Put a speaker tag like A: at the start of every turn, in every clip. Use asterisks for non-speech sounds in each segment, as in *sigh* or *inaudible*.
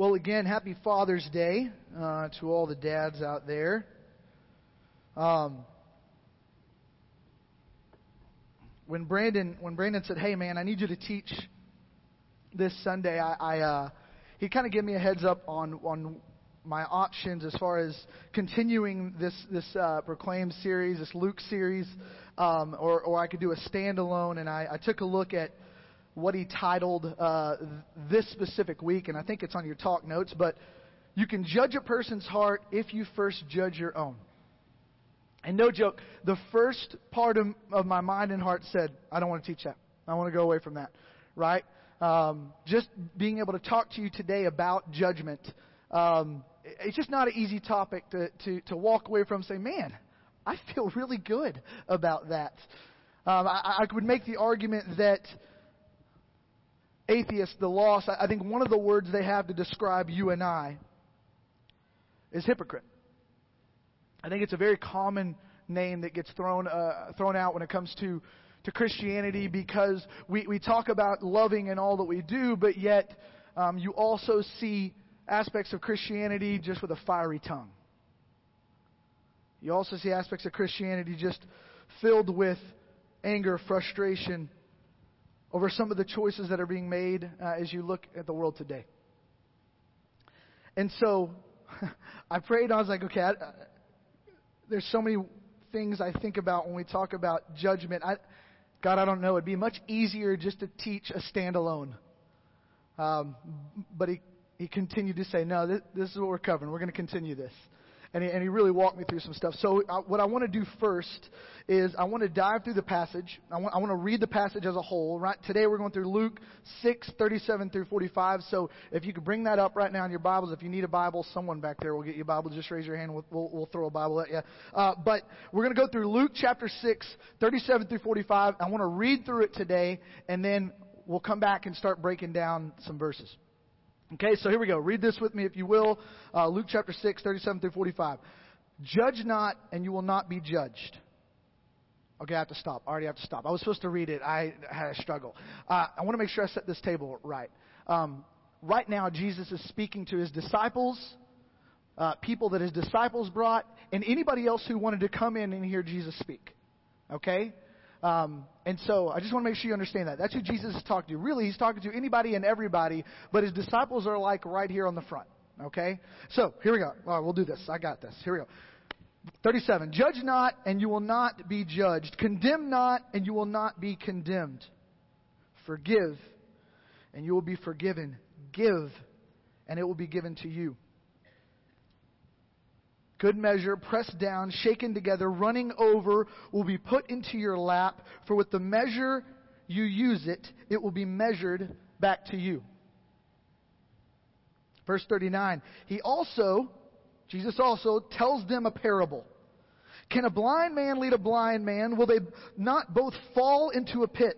A: Well, again, happy Father's Day uh, to all the dads out there. Um, when Brandon when Brandon said, "Hey, man, I need you to teach this Sunday," I, I uh, he kind of gave me a heads up on on my options as far as continuing this this uh, proclaim series, this Luke series, um, or or I could do a standalone. And I, I took a look at what he titled uh, this specific week, and I think it's on your talk notes. But you can judge a person's heart if you first judge your own. And no joke, the first part of, of my mind and heart said, I don't want to teach that. I want to go away from that. Right? Um, just being able to talk to you today about judgment. Um, it's just not an easy topic to, to, to walk away from Say, man, I feel really good about that. Um, I, I would make the argument that atheists, the lost, I think one of the words they have to describe you and I is hypocrite. I think it's a very common name that gets thrown uh, thrown out when it comes to to Christianity because we we talk about loving in all that we do, but yet um, you also see aspects of Christianity just with a fiery tongue. You also see aspects of Christianity just filled with anger, frustration, over some of the choices that are being made uh, as you look at the world today. And so *laughs* I prayed, and I was like, okay, I, uh, there's so many things I think about when we talk about judgment. I, God, I don't know. It'd be much easier just to teach a standalone. Um, but he, he continued to say, no, this, this is what we're covering. We're going to continue this and he, and he really walked me through some stuff. So uh, what I want to do first is I want to dive through the passage. I want, I want to read the passage as a whole. Right today we're going through Luke 6, 37 through 45. So if you could bring that up right now in your Bibles, if you need a Bible, someone back there will get you a Bible. Just raise your hand. We'll, we'll, we'll throw a Bible at you. Uh, but we're going to go through Luke chapter 6, 37 through 45. I want to read through it today, and then we'll come back and start breaking down some verses. Okay, so here we go. Read this with me if you will. Uh, Luke chapter 6, 37 through 45. Judge not, and you will not be judged. Okay, I have to stop. I already have to stop. I was supposed to read it. I had a struggle. Uh, I want to make sure I set this table right. Um, right now, Jesus is speaking to his disciples, uh, people that his disciples brought, and anybody else who wanted to come in and hear Jesus speak. Okay? Um, and so I just want to make sure you understand that. That's who Jesus is talking to. Really, he's talking to anybody and everybody, but his disciples are like right here on the front. Okay? So, here we go. All right, we'll do this. I got this. Here we go. 37. Judge not, and you will not be judged. Condemn not, and you will not be condemned. Forgive, and you will be forgiven. Give, and it will be given to you good measure, pressed down, shaken together, running over, will be put into your lap. For with the measure you use it, it will be measured back to you. Verse 39. He also, Jesus also, tells them a parable. Can a blind man lead a blind man? Will they not both fall into a pit?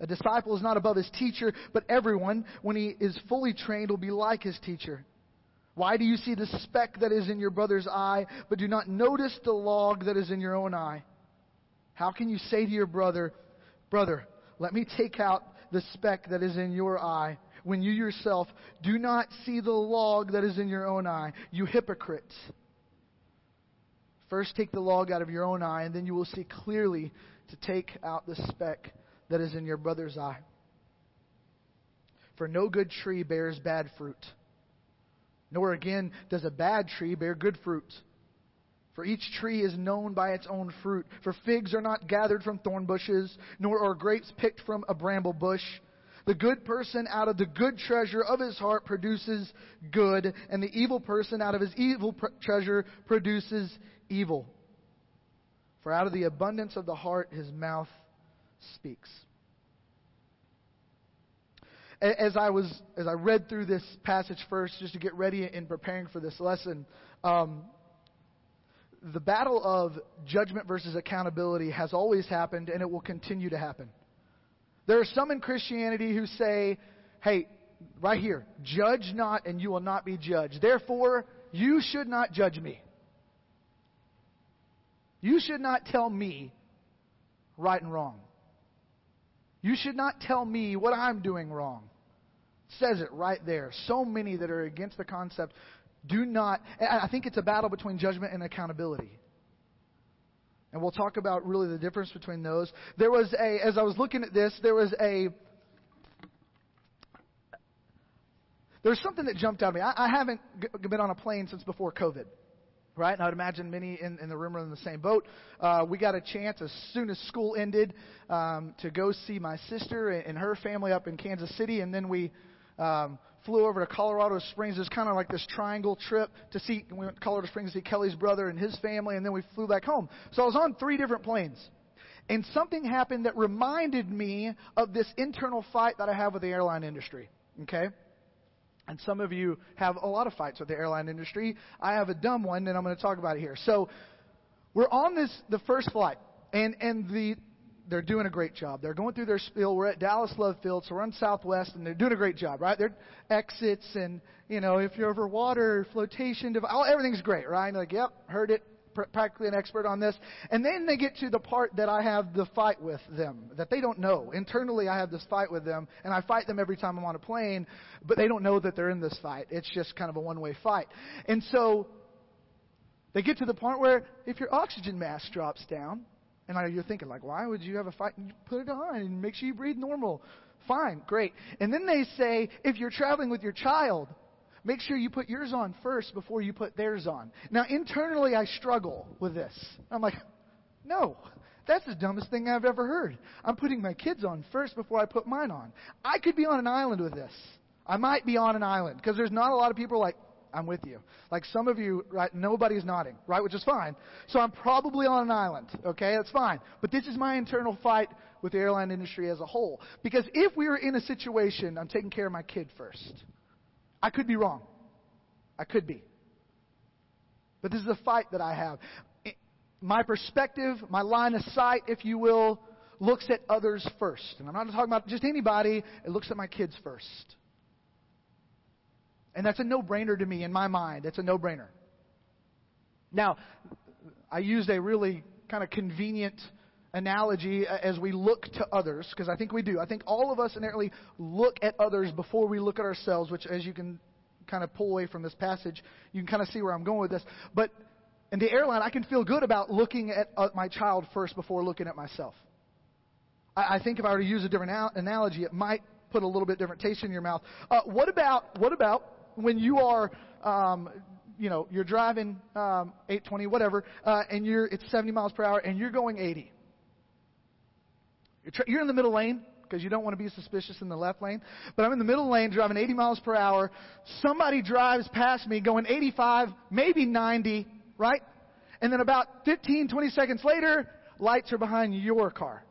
A: A disciple is not above his teacher, but everyone, when he is fully trained, will be like his teacher. Why do you see the speck that is in your brother's eye, but do not notice the log that is in your own eye? How can you say to your brother, Brother, let me take out the speck that is in your eye, when you yourself do not see the log that is in your own eye? You hypocrite. First take the log out of your own eye, and then you will see clearly to take out the speck that is in your brother's eye. For no good tree bears bad fruit nor again does a bad tree bear good fruit. For each tree is known by its own fruit. For figs are not gathered from thorn bushes, nor are grapes picked from a bramble bush. The good person out of the good treasure of his heart produces good, and the evil person out of his evil pr- treasure produces evil. For out of the abundance of the heart his mouth speaks as I was as I read through this passage first, just to get ready in preparing for this lesson, um, the battle of judgment versus accountability has always happened, and it will continue to happen. There are some in Christianity who say, "Hey, right here, judge not, and you will not be judged. Therefore, you should not judge me. You should not tell me right and wrong." You should not tell me what I'm doing wrong. says it right there. So many that are against the concept do not. I think it's a battle between judgment and accountability. And we'll talk about really the difference between those. There was a, as I was looking at this, there was a, there's something that jumped out at me. I, I haven't been on a plane since before COVID right? And I would imagine many in, in the room are in the same boat. Uh, we got a chance as soon as school ended um, to go see my sister and, and her family up in Kansas City, and then we um, flew over to Colorado Springs. It was kind of like this triangle trip to see. We went to Colorado Springs to see Kelly's brother and his family, and then we flew back home. So I was on three different planes. And something happened that reminded me of this internal fight that I have with the airline industry. Okay? And some of you have a lot of fights with the airline industry. I have a dumb one, and I'm going to talk about it here. So, we're on this the first flight, and and the they're doing a great job. They're going through their spiel. We're at Dallas Love Field, so we're on Southwest, and they're doing a great job, right? They're exits, and you know, if you're over water, flotation, everything's great, right? And like, yep, heard it, practically an expert on this. And then they get to the part that I have the fight with them, that they don't know. Internally, I have this fight with them, and I fight them every time I'm on a plane, but they don't know that they're in this fight. It's just kind of a one way fight. And so they get to the point where if your oxygen mask drops down, and you're thinking, like, why would you have a fight? Put it on and make sure you breathe normal. Fine, great. And then they say, if you're traveling with your child, Make sure you put yours on first before you put theirs on. Now, internally, I struggle with this. I'm like, no, that's the dumbest thing I've ever heard. I'm putting my kids on first before I put mine on. I could be on an island with this. I might be on an island because there's not a lot of people like, I'm with you. Like some of you, right? Nobody's nodding, right? Which is fine. So I'm probably on an island, okay? That's fine. But this is my internal fight with the airline industry as a whole. Because if we were in a situation, I'm taking care of my kid first. I could be wrong. I could be. But this is a fight that I have. My perspective, my line of sight, if you will, looks at others first. And I'm not talking about just anybody, it looks at my kids first. And that's a no brainer to me in my mind. It's a no brainer. Now, I used a really kind of convenient analogy as we look to others, because I think we do. I think all of us inherently look at others before we look at ourselves, which, as you can kind of pull away from this passage, you can kind of see where I'm going with this. But in the airline, I can feel good about looking at uh, my child first before looking at myself. I, I think if I were to use a different al- analogy, it might put a little bit different taste in your mouth. Uh, what about what about when you are um, you know, you're driving um, 820, whatever, uh, and you're it's 70 miles per hour, and you're going 80. You're, in the middle lane because you don't want to be suspicious in the left lane. But I'm in the middle lane driving 80 miles per hour. Somebody drives past me going 85, maybe 90, right? And then about 15, 20 seconds later, lights are behind your car.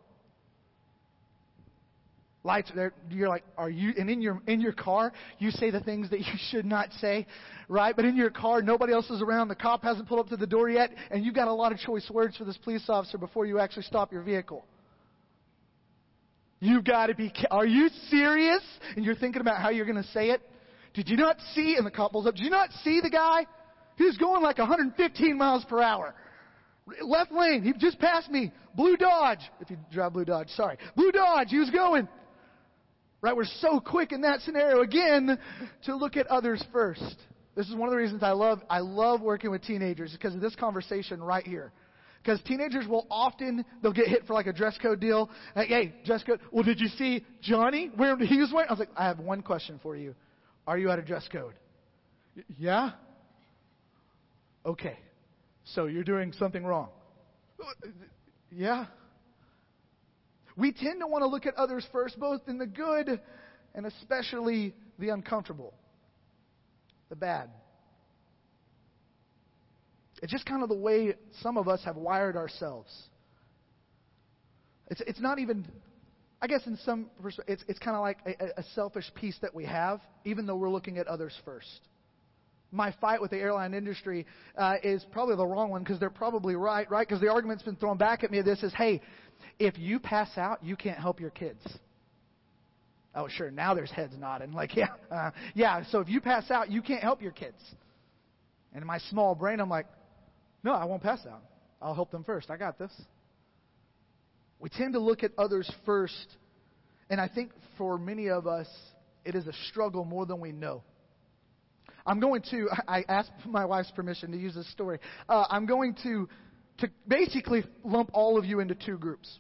A: Lights there, you're like, are you, and in your, in your car, you say the things that *laughs* you should not say, right? But in your car, nobody else is around, the cop hasn't pulled up to the door yet, and you've got a lot of choice words for this police officer before you actually stop your vehicle. You've got to be, are you serious? And you're thinking about how you're going to say it. Did you not see, and the cop pulls up, did you not see the guy? He was going like 115 miles per hour. Left lane, he just passed me. Blue Dodge, if you drive Blue Dodge, sorry. Blue Dodge, he was going. Right, we're so quick in that scenario again to look at others first. This is one of the reasons I love I love working with teenagers because of this conversation right here. Because teenagers will often, they'll get hit for like a dress code deal. Hey, dress code. Well, did you see Johnny where he was wearing? I was like, I have one question for you. Are you out of dress code? Y- yeah? Okay. So you're doing something wrong. Yeah? We tend to want to look at others first, both in the good and especially the uncomfortable, the bad. It's just kind of the way some of us have wired ourselves. It's, it's not even, I guess in some, it's, it's kind of like a, a selfish piece that we have, even though we're looking at others first. My fight with the airline industry uh, is probably the wrong one because they're probably right, right? Because the argument's been thrown back at me. This is, hey, if you pass out, you can't help your kids. Oh, sure. Now there's heads nodding. Like, *laughs* yeah, uh, yeah. So if you pass out, you can't help your kids. And in my small brain, I'm like, no, I won't pass out. I'll help them first. I got this. We tend to look at others first. And I think for many of us, It is a struggle more than we know. I'm going to, *laughs* I asked my wife's permission to use this story. Uh, I'm going to, to basically lump all of you into two groups.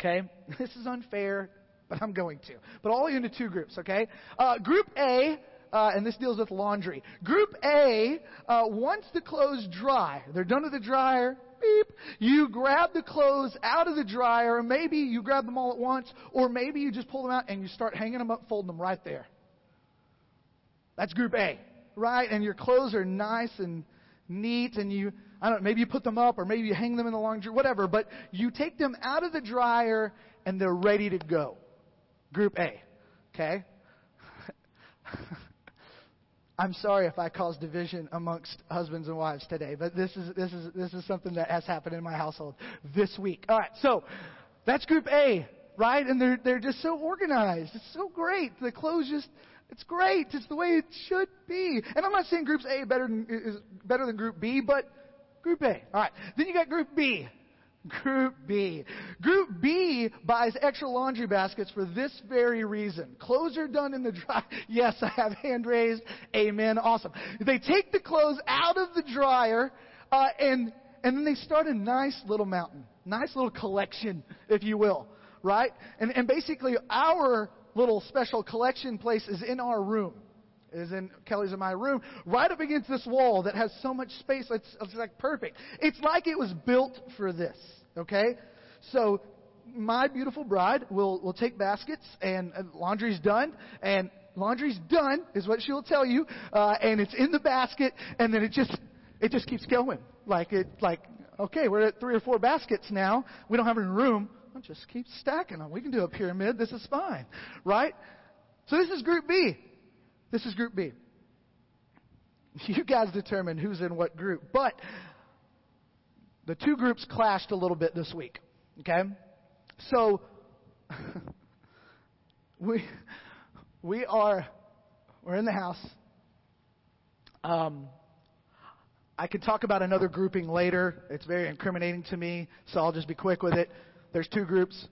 A: Okay? *laughs* This is unfair, but I'm going to. But all of you into two groups, okay? Uh, group A, uh, and this deals with laundry. Group A, uh, once the clothes dry, they're done with the dryer, beep, you grab the clothes out of the dryer, maybe you grab them all at once, or maybe you just pull them out and you start hanging them up, folding them right there. That's group A, right? And your clothes are nice and neat and you, I don't know, maybe you put them up or maybe you hang them in the laundry, whatever, but you take them out of the dryer and they're ready to go. Group A. Okay? *laughs* I'm sorry if I cause division amongst husbands and wives today, but this is this is this is something that has happened in my household this week. All right, so that's group A, right? And they're they're just so organized. It's so great. The clothes just it's great. It's the way it should be. And I'm not saying groups A better than, is better than group B, but group A. All right. Then you got group B. Group B. Group B buys extra laundry baskets for this very reason. Clothes are done in the dryer. *laughs* Yes, I have hand raised. Amen. Awesome. They take the clothes out of the dryer, uh, and, and then they start a nice little mountain. Nice little collection, if you will. Right? And, and basically our little special collection place is in our room. Is in Kelly's in my room, right up against this wall that has so much space. It's, it's like perfect. It's like it was built for this. Okay, so my beautiful bride will will take baskets and, and laundry's done and laundry's done is what she'll tell you, uh, and it's in the basket, and then it just it just keeps going. Like it like okay, we're at three or four baskets now. We don't have any room. I'll just keep stacking them. We can do a pyramid. This is fine. Right? So this is group B. This is group B. *laughs* You guys determine who's in what group. But the two groups clashed a little bit this week. Okay? So *laughs* we we are we're in the house. Um, I could talk about another grouping later. It's very incriminating to me, so I'll just be quick with it. There's two groups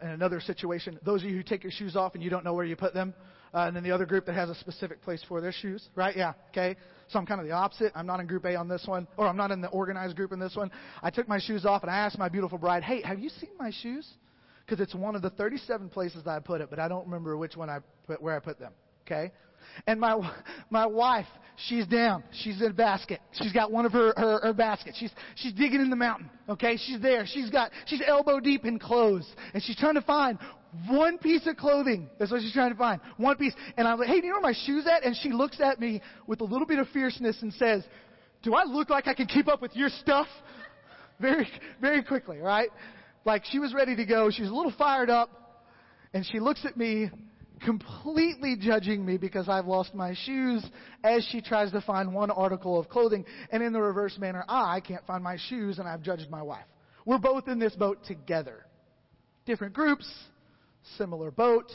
A: in another situation. Those of you who take your shoes off and you don't know where you put them. Uh, and then the other group that has a specific place for their shoes, right? Yeah, okay. So I'm kind of the opposite. I'm not in group A on this one, or I'm not in the organized group in this one. I took my shoes off and I asked my beautiful bride, hey, have you seen my shoes? Because it's one of the 37 places that I put it, but I don't remember which one I put, where I put them, okay? And my, my wife, she's down. She's in a basket. She's got one of her, her, her baskets. She's, she's digging in the mountain. Okay. She's there. She's got, she's elbow deep in clothes. And she's trying to find one piece of clothing. That's what she's trying to find. One piece. And I'm like, hey, do you know where my shoes at? And she looks at me with a little bit of fierceness and says, do I look like I can keep up with your stuff? *laughs* Very, very quickly, right? Like she was ready to go. She was a little fired up. And she looks at me completely judging me because I've lost my shoes as she tries to find one article of clothing. And in the reverse manner, ah, I can't find my shoes and I've judged my wife. We're both in this boat together. Different groups, similar boat.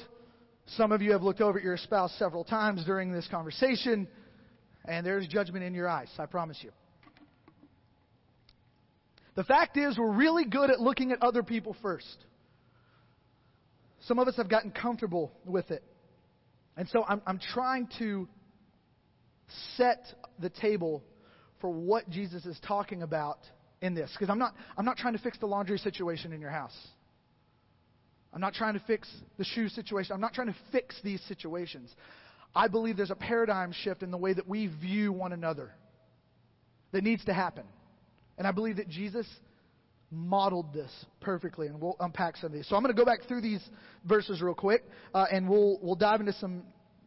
A: Some of you have looked over at your spouse several times during this conversation, and there's judgment in your eyes, I promise you. The fact is, we're really good at looking at other people first. Some of us have gotten comfortable with it. And so I'm, I'm trying to set the table for what Jesus is talking about in this. Because I'm not, I'm not trying to fix the laundry situation in your house. I'm not trying to fix the shoe situation. I'm not trying to fix these situations. I believe there's a paradigm shift in the way that we view one another that needs to happen. And I believe that Jesus modeled this perfectly, and we'll unpack some of these. So I'm going to go back through these verses real quick, uh, and we'll we'll dive into some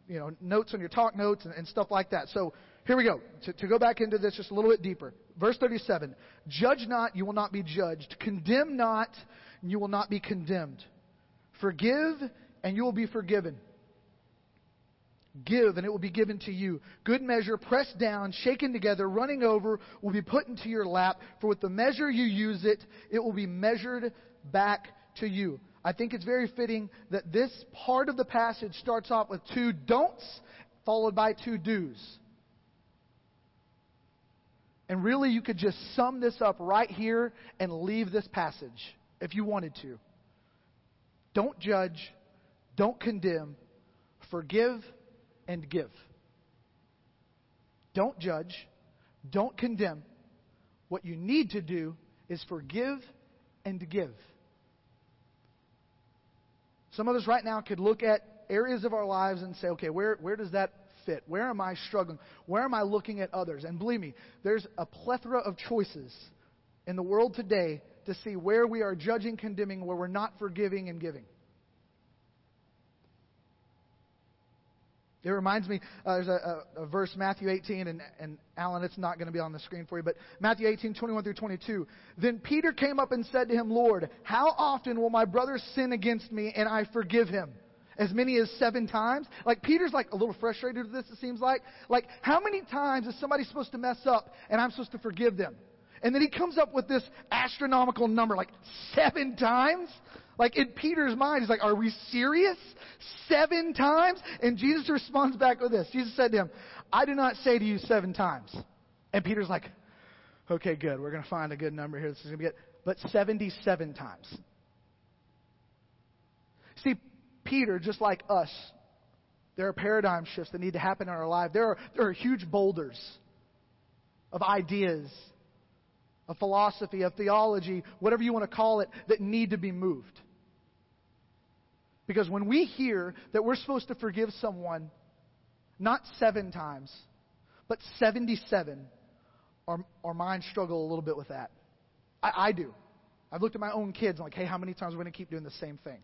A: you know notes on your talk notes and, and stuff like that. So here we go. To, to go back into this just a little bit deeper. Verse 37: Judge not, you will not be judged. Condemn not, you will not be condemned. Forgive, and you will be forgiven. Give, and it will be given to you. Good measure, pressed down, shaken together, running over, will be put into your lap. For with the measure you use it, it will be measured back to you. I think it's very fitting that this part of the passage starts off with two don'ts, followed by two do's. And really, you could just sum this up right here and leave this passage if you wanted to. Don't judge, don't condemn, forgive and give. Don't judge. Don't condemn. What you need to do is forgive and give. Some of us right now could look at areas of our lives and say, okay, where, where does that fit? Where am I struggling? Where am I looking at others? And believe me, there's a plethora of choices in the world today to see where we are judging, condemning, where we're not forgiving and giving. It reminds me, uh, there's a, a, a, verse, Matthew 18, and, and Alan, it's not going to be on the screen for you, but Matthew 18, 21 through 22. Then Peter came up and said to him, Lord, how often will my brother sin against me and I forgive him? As many as seven times? Like, Peter's like a little frustrated with this, it seems like. Like, how many times is somebody supposed to mess up and I'm supposed to forgive them? And then he comes up with this astronomical number, like seven times. Like in Peter's mind, he's like, Are we serious? Seven times? And Jesus responds back with this. Jesus said to him, I do not say to you seven times. And Peter's like, Okay, good. We're going to find a good number here. This is going to be good. But 77 times. See, Peter, just like us, there are paradigm shifts that need to happen in our life. There are, there are huge boulders of ideas a philosophy, a theology, whatever you want to call it, that need to be moved. Because when we hear that we're supposed to forgive someone not seven times, but 77, our, our minds struggle a little bit with that. I, I do. I've looked at my own kids and like, hey, how many times are we going to keep doing the same thing?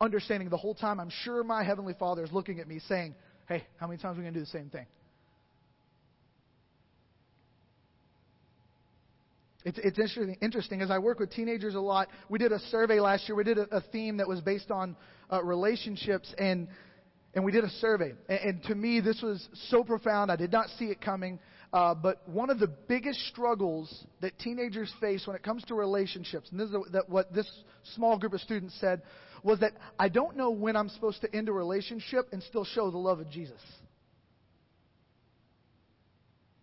A: Understanding the whole time, I'm sure my Heavenly Father is looking at me saying, hey, how many times are we going to do the same thing? It's, it's interesting, interesting. As I work with teenagers a lot, we did a survey last year. We did a, a theme that was based on uh, relationships, and and we did a survey. And, and, to me, this was so profound. I did not see it coming. Uh, but one of the biggest struggles that teenagers face when it comes to relationships, and this is that what this small group of students said, was that I don't know when I'm supposed to end a relationship and still show the love of Jesus.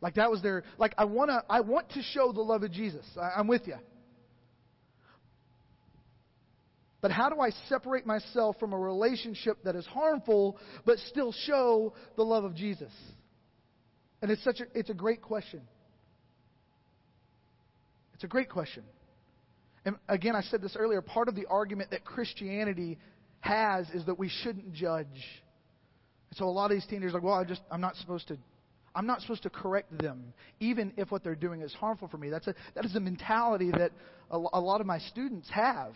A: Like that was their, like I want to, I want to show the love of Jesus. I, I'm with you. But how do I separate myself from a relationship that is harmful but still show the love of Jesus? And it's such a, it's a great question. It's a great question. And again, I said this earlier, part of the argument that Christianity has is that we shouldn't judge. And so a lot of these teenagers are like, well, I just, I'm not supposed to I'm not supposed to correct them, even if what they're doing is harmful for me. That's a, that is a mentality that a, a lot of my students have.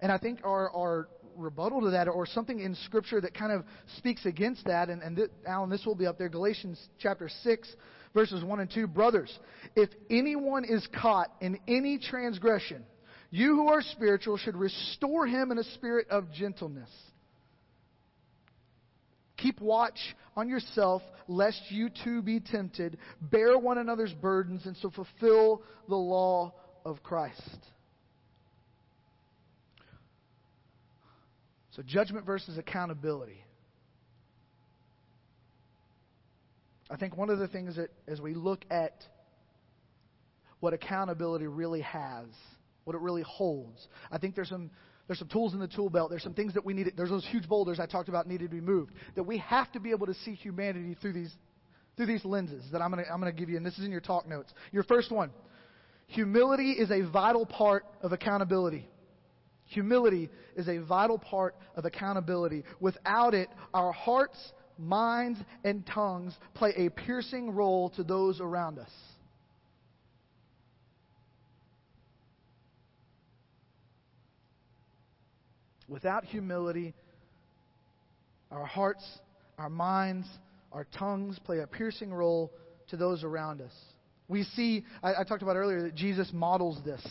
A: And I think our, our rebuttal to that, or something in Scripture that kind of speaks against that, and, and th- Alan, this will be up there, Galatians chapter 6, verses 1 and 2. Brothers, if anyone is caught in any transgression, you who are spiritual should restore him in a spirit of gentleness. Keep watch on yourself, lest you too be tempted. Bear one another's burdens, and so fulfill the law of Christ. So, judgment versus accountability. I think one of the things that, as we look at what accountability really has, what it really holds, I think there's some there's some tools in the tool belt. There's some things that we need. There's those huge boulders I talked about needed to be moved. That we have to be able to see humanity through these through these lenses that I'm going to I'm going to give you. And this is in your talk notes. Your first one. Humility is a vital part of accountability. Humility is a vital part of accountability. Without it, our hearts, minds, and tongues play a piercing role to those around us. Without humility, our hearts, our minds, our tongues play a piercing role to those around us. We see, I, I talked about earlier that Jesus models this.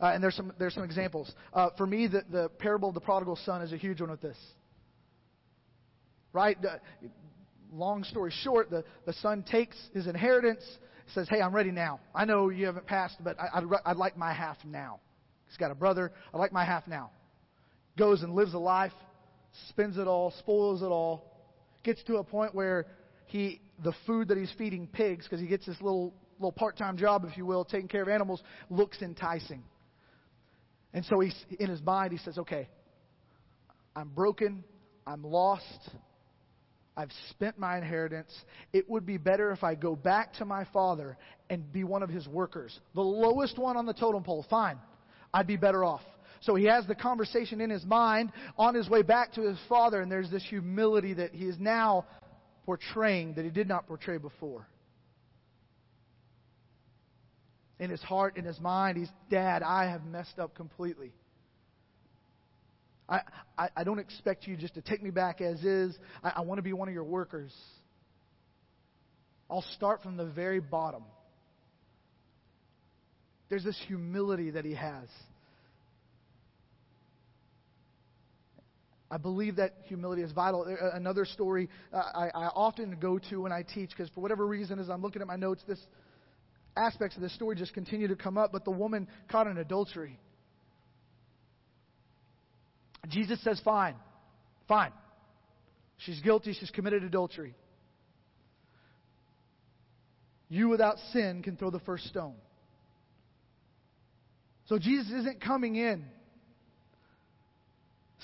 A: Uh, and there's some, there's some examples. Uh, for me, the, the parable of the prodigal son is a huge one with this. Right? The, long story short, the, the son takes his inheritance, says, Hey, I'm ready now. I know you haven't passed, but I, I'd, I'd like my half now. He's got a brother. I'd like my half now goes and lives a life, spends it all, spoils it all, gets to a point where he the food that he's feeding pigs because he gets this little little part-time job, if you will, taking care of animals, looks enticing. And so he's in his mind he says, "Okay, I'm broken. I'm lost. I've spent my inheritance. It would be better if I go back to my father and be one of his workers. The lowest one on the totem pole, fine. I'd be better off. So he has the conversation in his mind on his way back to his father, and there's this humility that he is now portraying that he did not portray before. In his heart, in his mind, he's, Dad, I have messed up completely. I, I, I don't expect you just to take me back as is. I, I want to be one of your workers. I'll start from the very bottom. There's this humility that he has. I believe that humility is vital. Another story uh, I, I often go to when I teach, because for whatever reason, as I'm looking at my notes, this aspects of this story just continue to come up. But the woman caught in adultery. Jesus says, Fine, fine. She's guilty, she's committed adultery. You without sin can throw the first stone. So Jesus isn't coming in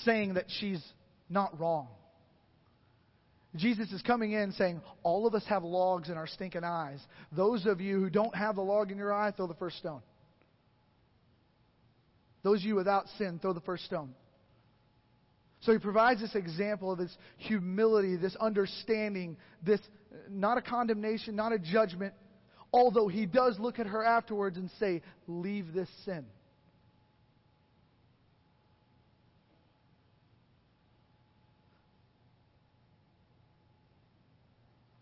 A: saying that she's not wrong. Jesus is coming in saying, All of us have logs in our stinking eyes. Those of you who don't have the log in your eye, throw the first stone. Those of you without sin, throw the first stone. So he provides this example of this humility, this understanding, this not a condemnation, not a judgment, although he does look at her afterwards and say, Leave this sin.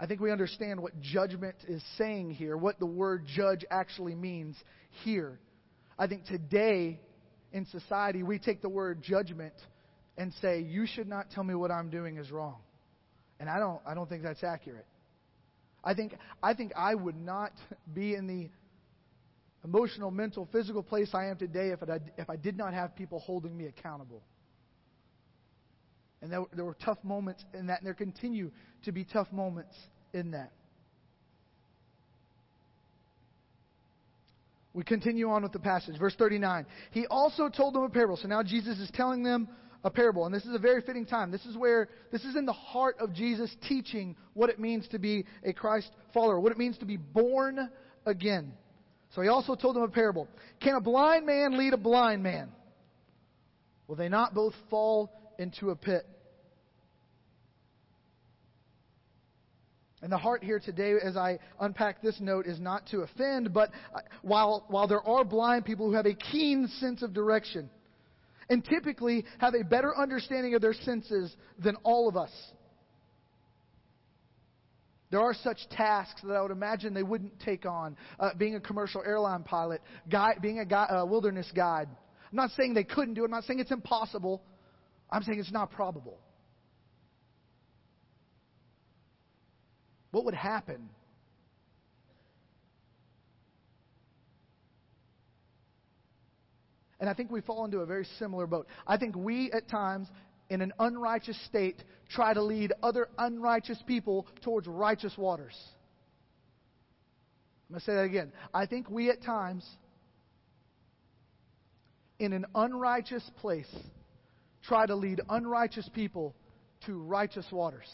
A: I think we understand what judgment is saying here, what the word judge actually means here. I think today in society we take the word judgment and say, You should not tell me what I'm doing is wrong. And I don't, I don't think that's accurate. I think, I think I would not be in the emotional, mental, physical place I am today if, it, if I did not have people holding me accountable. And there, there were tough moments in that, and there continue to be tough moments in that. We continue on with the passage. Verse 39. He also told them a parable. So now Jesus is telling them a parable. And this is a very fitting time. This is where, this is in the heart of Jesus teaching what it means to be a Christ follower, what it means to be born again. So he also told them a parable. Can a blind man lead a blind man? Will they not both fall into a pit? And the heart here today, as I unpack this note, is not to offend, but uh, while, while there are blind people who have a keen sense of direction, and typically have a better understanding of their senses than all of us. There are such tasks that I would imagine they wouldn't take on. Uh, being a commercial airline pilot, being a uh, wilderness guide. I'm not saying they couldn't do it. I'm not saying it's impossible. I'm saying it's not probable. What would happen And I think we fall into a very similar boat. I think we, at times, in an unrighteous state, try to lead other unrighteous people towards righteous waters. I'm going to say that again. I think we, at times, in an unrighteous place, try to lead unrighteous people to righteous waters.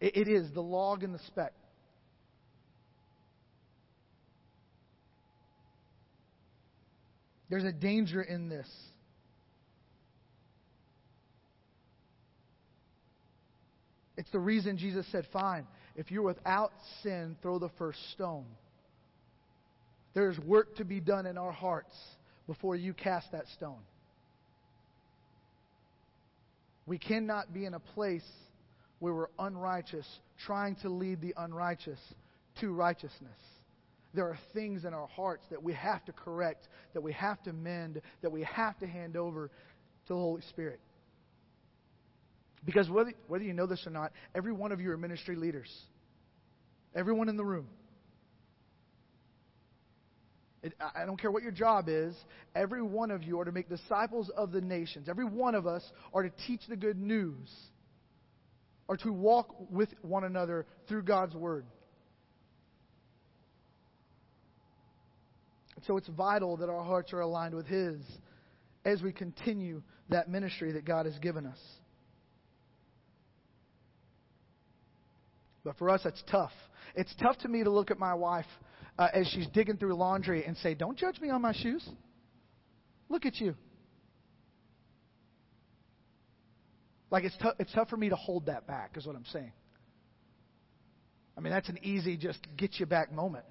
A: it is the log and the speck. There's a danger in this. It's the reason Jesus said, Fine, if you're without sin, throw the first stone. There's work to be done in our hearts before you cast that stone. We cannot be in a place where we're unrighteous, trying to lead the unrighteous to righteousness. There are things in our hearts that we have to correct, that we have to mend, that we have to hand over to the Holy Spirit. Because whether, whether you know this or not, every one of you are ministry leaders. Everyone in the room. It, I don't care what your job is, every one of you are to make disciples of the nations. Every one of us are to teach the good news, or to walk with one another through God's Word. So it's vital that our hearts are aligned with His. as we continue that ministry that God has given us. But for us, that's tough. It's tough to me to look at my wife uh, as she's digging through laundry and say, Don't judge me on my shoes. Look at you. Like it's, tough. it's tough for me to hold that back, is what I'm saying. I mean, that's an easy, just get you back moment.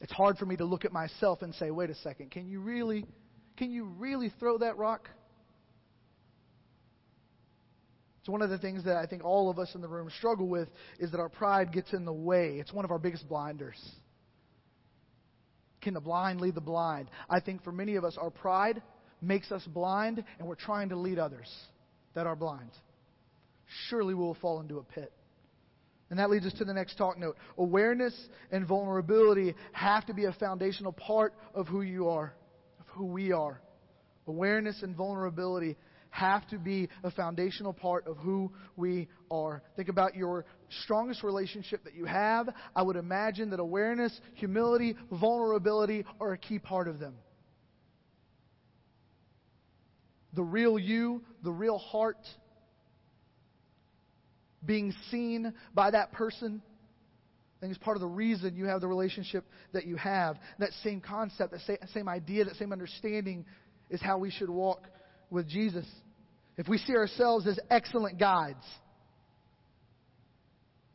A: It's hard for me to look at myself and say, wait a second, can you really, can you really throw that rock? It's one of the things that I think all of us in the room struggle with is that our pride gets in the way. It's one of our biggest blinders. Can the blind lead the blind? I think for many of us, our pride makes us blind, and we're trying to lead others that are blind. Surely we will fall into a pit. And that leads us to the next talk note. Awareness and vulnerability have to be a foundational part of who you are, of who we are. Awareness and vulnerability have to be a foundational part of who we are. Think about your strongest relationship that you have. I would imagine that awareness, humility, vulnerability are a key part of them. The real you, the real heart, being seen by that person. I think it's part of the reason you have the relationship that you have. That same concept, that same idea, that same understanding is how we should walk with Jesus. If we see ourselves as excellent guides,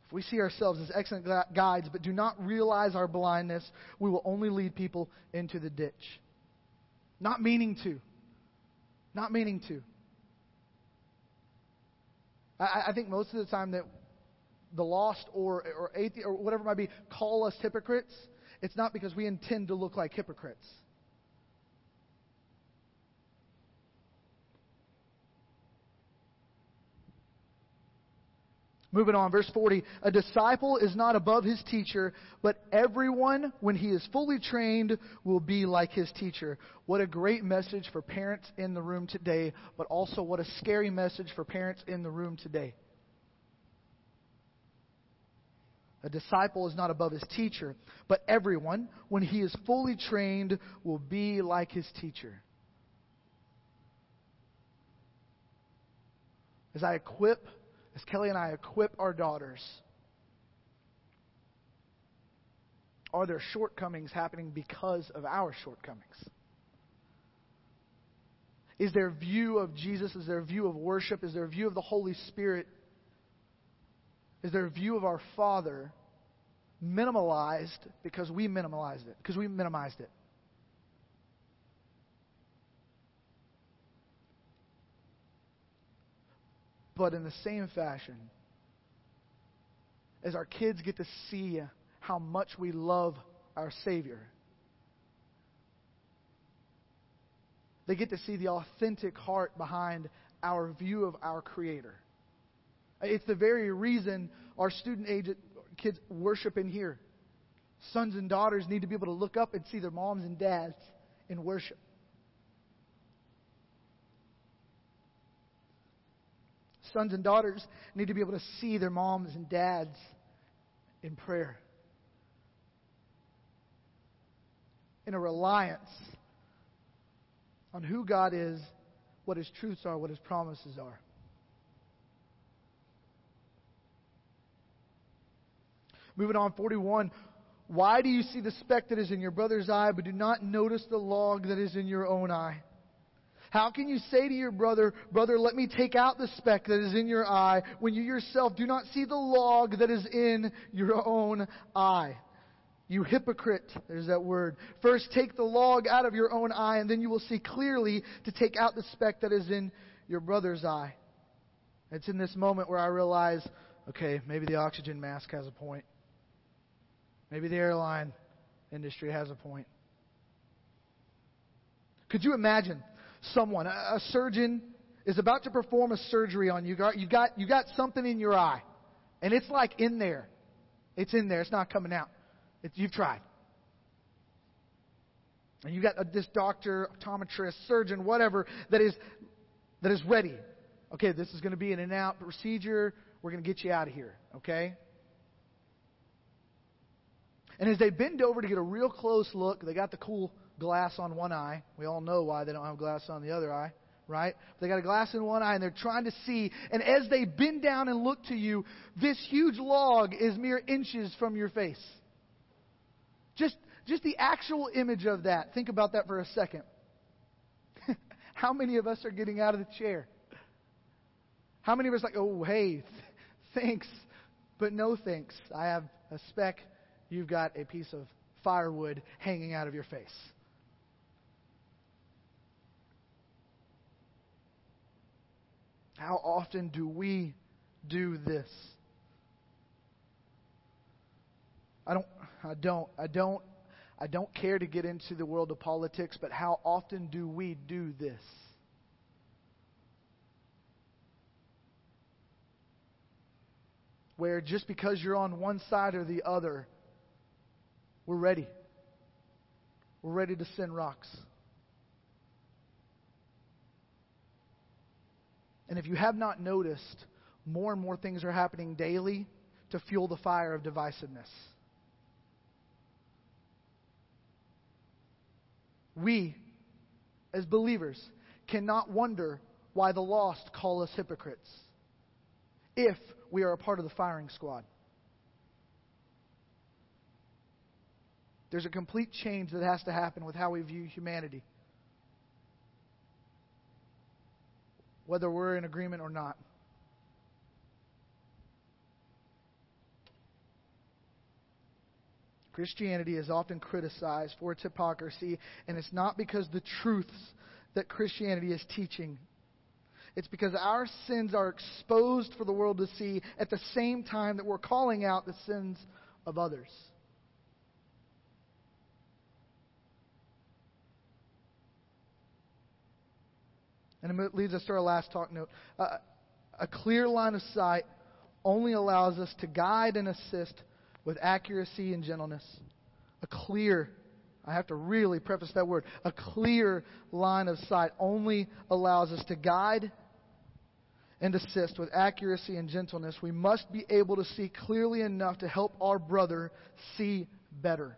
A: if we see ourselves as excellent guides but do not realize our blindness, we will only lead people into the ditch. Not meaning to. Not meaning to. I, I think most of the time that the lost or, or atheist or whatever it might be call us hypocrites, it's not because we intend to look like hypocrites. Moving on, verse 40. A disciple is not above his teacher, but everyone, when he is fully trained, will be like his teacher. What a great message for parents in the room today, but also what a scary message for parents in the room today. A disciple is not above his teacher, but everyone, when he is fully trained, will be like his teacher. As I equip as Kelly and I equip our daughters, are there shortcomings happening because of our shortcomings? Is their view of Jesus, is their view of worship, is their view of the Holy Spirit, is their view of our Father minimalized because we minimalized it, because we minimized it? But in the same fashion, as our kids get to see how much we love our Savior, they get to see the authentic heart behind our view of our Creator. It's the very reason our student age kids worship in here. Sons and daughters need to be able to look up and see their moms and dads in worship. Sons and daughters need to be able to see their moms and dads in prayer. In a reliance on who God is, what His truths are, what His promises are. Moving on, 41. Why do you see the speck that is in your brother's eye, but do not notice the log that is in your own eye? How can you say to your brother, Brother, let me take out the speck that is in your eye, when you yourself do not see the log that is in your own eye? You hypocrite, there's that word. First take the log out of your own eye, and then you will see clearly to take out the speck that is in your brother's eye. It's in this moment where I realize, okay, maybe the oxygen mask has a point. Maybe the airline industry has a point. Could you imagine someone, a surgeon is about to perform a surgery on you. You got, you got something in your eye, and it's like in there. It's in there. It's not coming out. It's, you've tried. And you got a, this doctor, optometrist, surgeon, whatever, that is, that is ready. Okay, this is going to be an in and out procedure. We're going to get you out of here. Okay? And as they bend over to get a real close look, they got the cool glass on one eye. We all know why they don't have glass on the other eye, right? They got a glass in one eye and they're trying to see. And as they bend down and look to you, this huge log is mere inches from your face. Just, just the actual image of that. Think about that for a second. *laughs* How many of us are getting out of the chair? How many of us like, oh, hey, *laughs* thanks, but no thanks. I have a speck. You've got a piece of firewood hanging out of your face. How often do we do this? I don't I don't I don't I don't care to get into the world of politics, but how often do we do this? Where just because you're on one side or the other, we're ready. We're ready to send rocks. And if you have not noticed, more and more things are happening daily to fuel the fire of divisiveness. We, as believers, cannot wonder why the lost call us hypocrites if we are a part of the firing squad. There's a complete change that has to happen with how we view humanity. Whether we're in agreement or not. Christianity is often criticized for its hypocrisy, and it's not because the truths that Christianity is teaching. It's because our sins are exposed for the world to see at the same time that we're calling out the sins of others. And it leads us to our last talk note. Uh, a clear line of sight only allows us to guide and assist with accuracy and gentleness. A clear, I have to really preface that word, a clear line of sight only allows us to guide and assist with accuracy and gentleness. We must be able to see clearly enough to help our brother see better.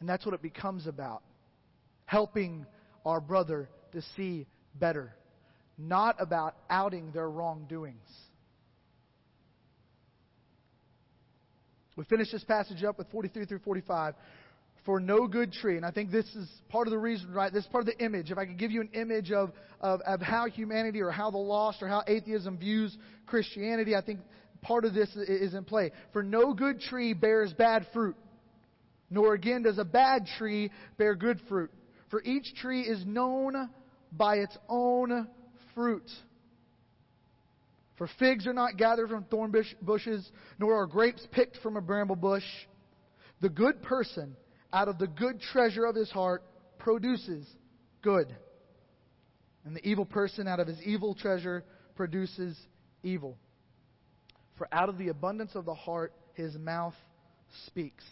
A: And that's what it becomes about helping our brother to see better, not about outing their wrongdoings. We finish this passage up with 43 through 45. For no good tree, and I think this is part of the reason, right? This is part of the image. If I could give you an image of, of, of how humanity or how the lost or how atheism views Christianity, I think part of this is in play. For no good tree bears bad fruit, nor again does a bad tree bear good fruit. For each tree is known by its own fruit. For figs are not gathered from thorn bushes, nor are grapes picked from a bramble bush. The good person, out of the good treasure of his heart, produces good. And the evil person, out of his evil treasure, produces evil. For out of the abundance of the heart, his mouth speaks.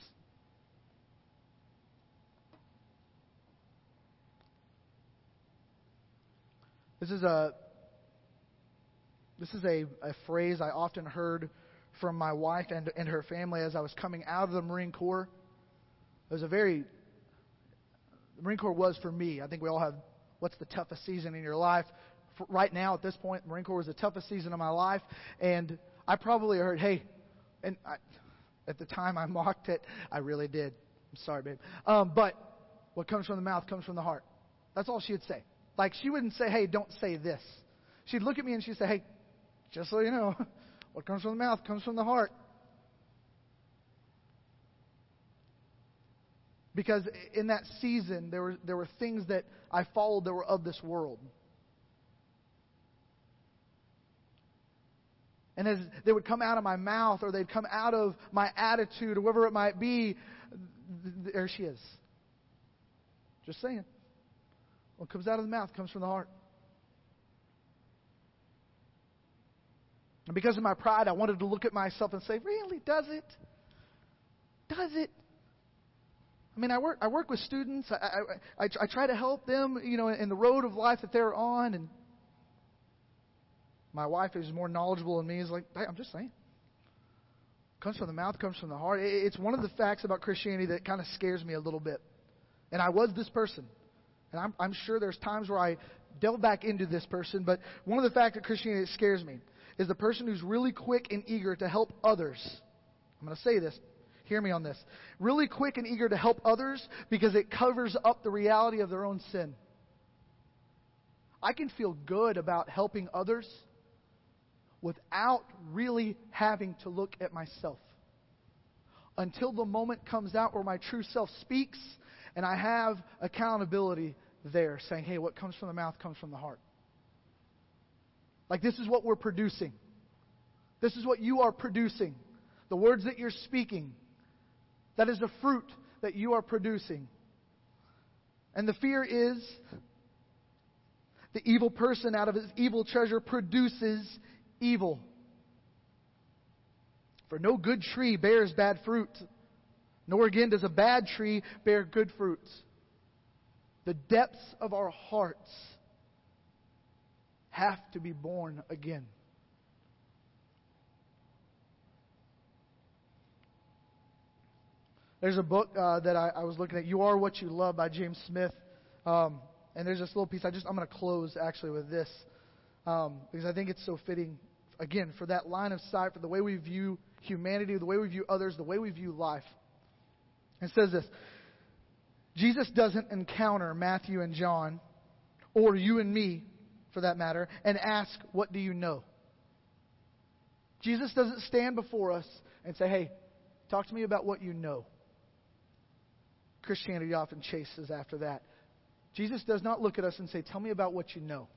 A: This is a this is a, a phrase I often heard from my wife and, and her family as I was coming out of the Marine Corps. It was a very, the Marine Corps was for me. I think we all have, what's the toughest season in your life? For right now, at this point, Marine Corps was the toughest season of my life. And I probably heard, hey, and I, at the time I mocked it. I really did. I'm sorry, babe. Um, but what comes from the mouth comes from the heart. That's all she would say. Like, she wouldn't say, hey, don't say this. She'd look at me and she'd say, hey, just so you know, *laughs* what comes from the mouth comes from the heart. Because in that season, there were, there were things that I followed that were of this world. And as they would come out of my mouth or they'd come out of my attitude or whatever it might be, there she is. Just saying. What comes out of the mouth comes from the heart. And because of my pride, I wanted to look at myself and say, Really? Does it? Does it? I mean, I work, I work with students. I, I, I, I try to help them, you know, in the road of life that they're on. And my wife is more knowledgeable than me. Is like, hey, I'm just saying. Comes from the mouth, comes from the heart. It's one of the facts about Christianity that kind of scares me a little bit. And I was this person. And I'm, I'm sure there's times where I delve back into this person, but one of the facts that Christianity scares me is the person who's really quick and eager to help others. I'm going to say this. Hear me on this. Really quick and eager to help others because it covers up the reality of their own sin. I can feel good about helping others without really having to look at myself. Until the moment comes out where my true self speaks and I have accountability there, saying, hey, what comes from the mouth comes from the heart. Like, this is what we're producing. This is what you are producing. The words that you're speaking. That is the fruit that you are producing. And the fear is the evil person out of his evil treasure produces evil. For no good tree bears bad fruit, nor again does a bad tree bear good fruits. The depths of our hearts have to be born again. There's a book uh, that I, I, was looking at, "You Are What You Love" by James Smith, um, and there's this little piece. I just I'm going to close actually with this um, because I think it's so fitting. Again, for that line of sight, for the way we view humanity, the way we view others, the way we view life. It says this: Jesus doesn't encounter Matthew and John, or you and me, for that matter, and ask, "What do you know?" Jesus doesn't stand before us and say, "Hey, talk to me about what you know." Christianity often chases after that. Jesus does not look at us and say, Tell me about what you know.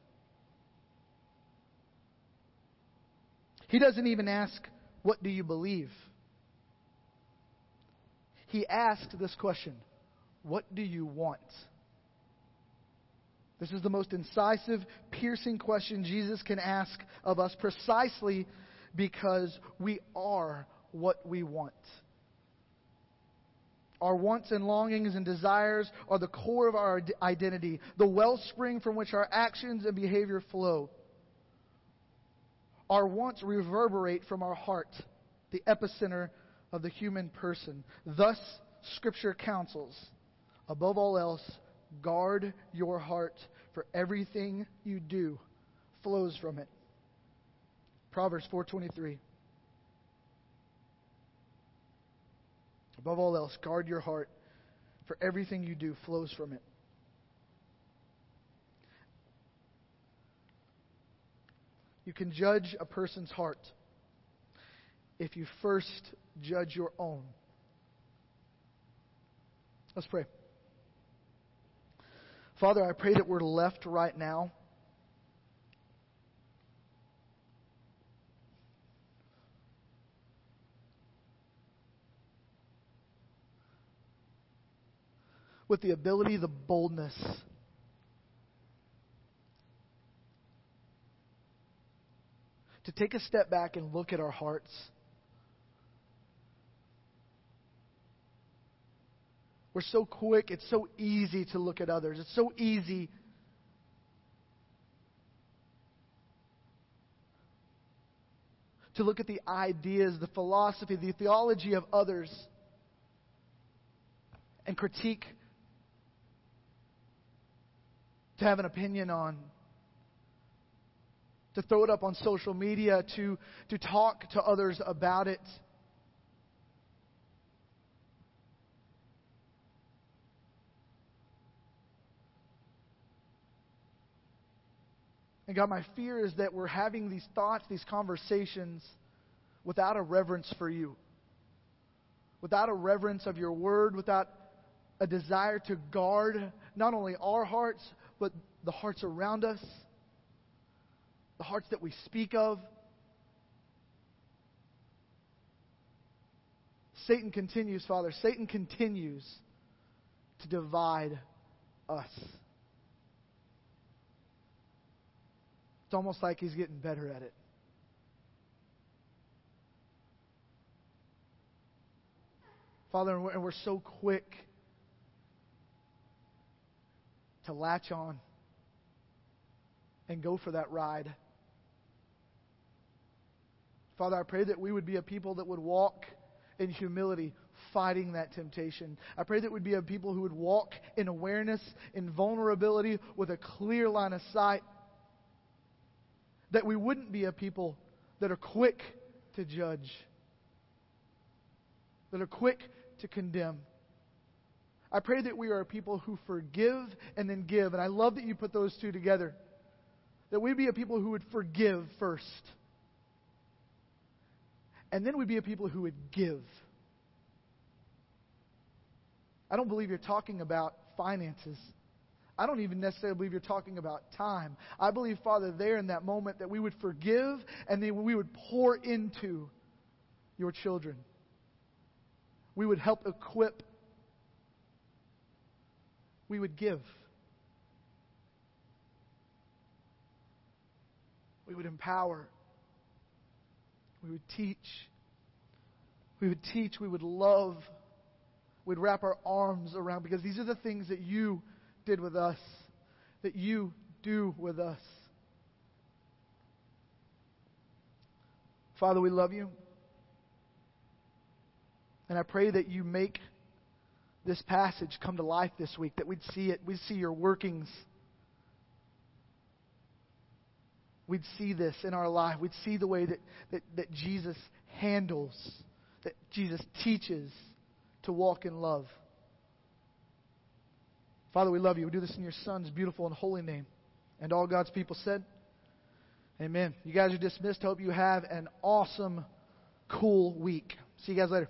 A: He doesn't even ask, What do you believe? He asked this question What do you want? This is the most incisive, piercing question Jesus can ask of us precisely because we are what we want. Our wants and longings and desires are the core of our identity, the wellspring from which our actions and behavior flow. Our wants reverberate from our heart, the epicenter of the human person. Thus, Scripture counsels, above all else, guard your heart, for everything you do flows from it. Proverbs 4:23 Above all else, guard your heart, for everything you do flows from it. You can judge a person's heart if you first judge your own. Let's pray. Father, I pray that we're left right now with the ability, the boldness to take a step back and look at our hearts. We're so quick, it's so easy to look at others. It's so easy to look at the ideas, the philosophy, the theology of others and critique to have an opinion on, to throw it up on social media, to, to talk to others about it. And God, my fear is that we're having these thoughts, these conversations, without a reverence for you, without a reverence of your word, without a desire to guard not only our hearts, but the hearts around us, the hearts that we speak of. Satan continues, Father, Satan continues to divide us. Almost like he's getting better at it. Father, and we're, so quick to latch on and go for that ride. Father, I pray that we would be a people that would walk in humility, fighting that temptation. I pray that we'd be a people who would walk in awareness, in vulnerability, with a clear line of sight. That we wouldn't be a people that are quick to judge, that are quick to condemn. I pray that we are a people who forgive and then give. And I love that you put those two together. That we be a people who would forgive first. And then we'd be a people who would give. I don't believe you're talking about finances. I don't even necessarily believe you're talking about time. I believe, Father, there in that moment that we would forgive and then we would pour into your children. We would help equip. We would give. We would empower. We would teach. We would teach. We would love. We'd wrap our arms around because these are the things that you did with us, that you do with us. Father, we love you. And I pray that you make this passage come to life this week, that we'd see it, we'd see your workings. We'd see this in our life. We'd see the way that, that, that Jesus handles, that Jesus teaches to walk in love. Father, we love you. We do this in your Son's beautiful and holy name. And all God's people said, Amen. You guys are dismissed. Hope you have an awesome, cool week. See you guys later.